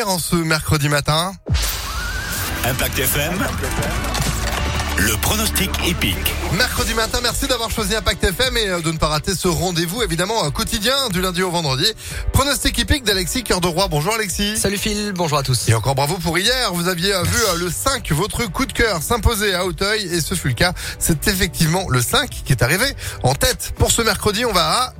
En ce mercredi matin. Impact FM. Le pronostic épique. Mercredi matin, merci d'avoir choisi Impact FM et euh, de ne pas rater ce rendez-vous évidemment euh, quotidien du lundi au vendredi. Pronostic épique d'Alexis Cœur de Roi. Bonjour Alexis. Salut Phil, bonjour à tous. Et encore bravo pour hier. Vous aviez euh, vu le 5, votre coup de cœur s'imposer à Hauteuil et ce fut le cas. C'est effectivement le 5 qui est arrivé en tête. Pour ce mercredi, on va à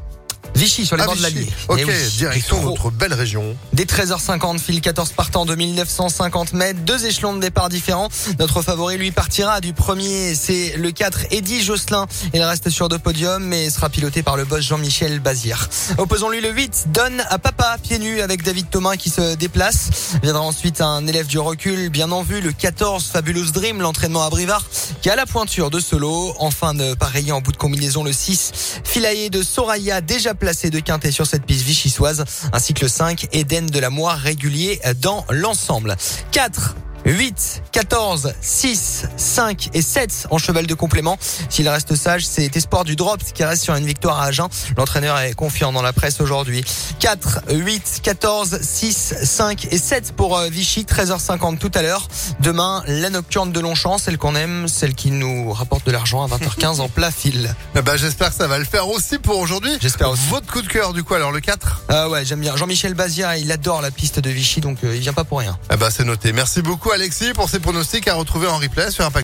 Vichy sur les Ah, bords de l'Allier. Ok, Eh oui, direction notre belle région. Dès 13h50, file 14 partants de 1950 mètres, deux échelons de départ différents. Notre favori, lui, partira du premier, c'est le 4, Eddie Josselin. Il reste sur deux podiums, mais sera piloté par le boss Jean-Michel Bazir. Opposons-lui le 8, donne à papa, pieds nus, avec David Thomas qui se déplace. Viendra ensuite un élève du recul, bien en vue, le 14, Fabulous Dream, l'entraînement à Brivard, qui a la pointure de solo. Enfin, de pareil en bout de combinaison, le 6, Philae de Soraya, déjà placé de quintet sur cette piste vichysoise, ainsi que le 5, Eden de la Moire régulier dans l'ensemble. 4 8, 14, 6, 5 et 7 en cheval de complément. S'il reste sage, c'est Espoir du Drop qui reste sur une victoire à Agen. L'entraîneur est confiant dans la presse aujourd'hui. 4, 8, 14, 6, 5 et 7 pour euh, Vichy. 13h50 tout à l'heure. Demain, la nocturne de Longchamp, celle qu'on aime, celle qui nous rapporte de l'argent à 20h15 en plat fil. Ben, j'espère que ça va le faire aussi pour aujourd'hui. J'espère aussi. Votre coup de cœur du coup alors le 4 Ah ouais, j'aime bien. Jean-Michel Bazia, il adore la piste de Vichy, donc euh, il vient pas pour rien. Eh ben, c'est noté. Merci beaucoup Alexis pour ces pronostics à retrouver en replay sur Impact.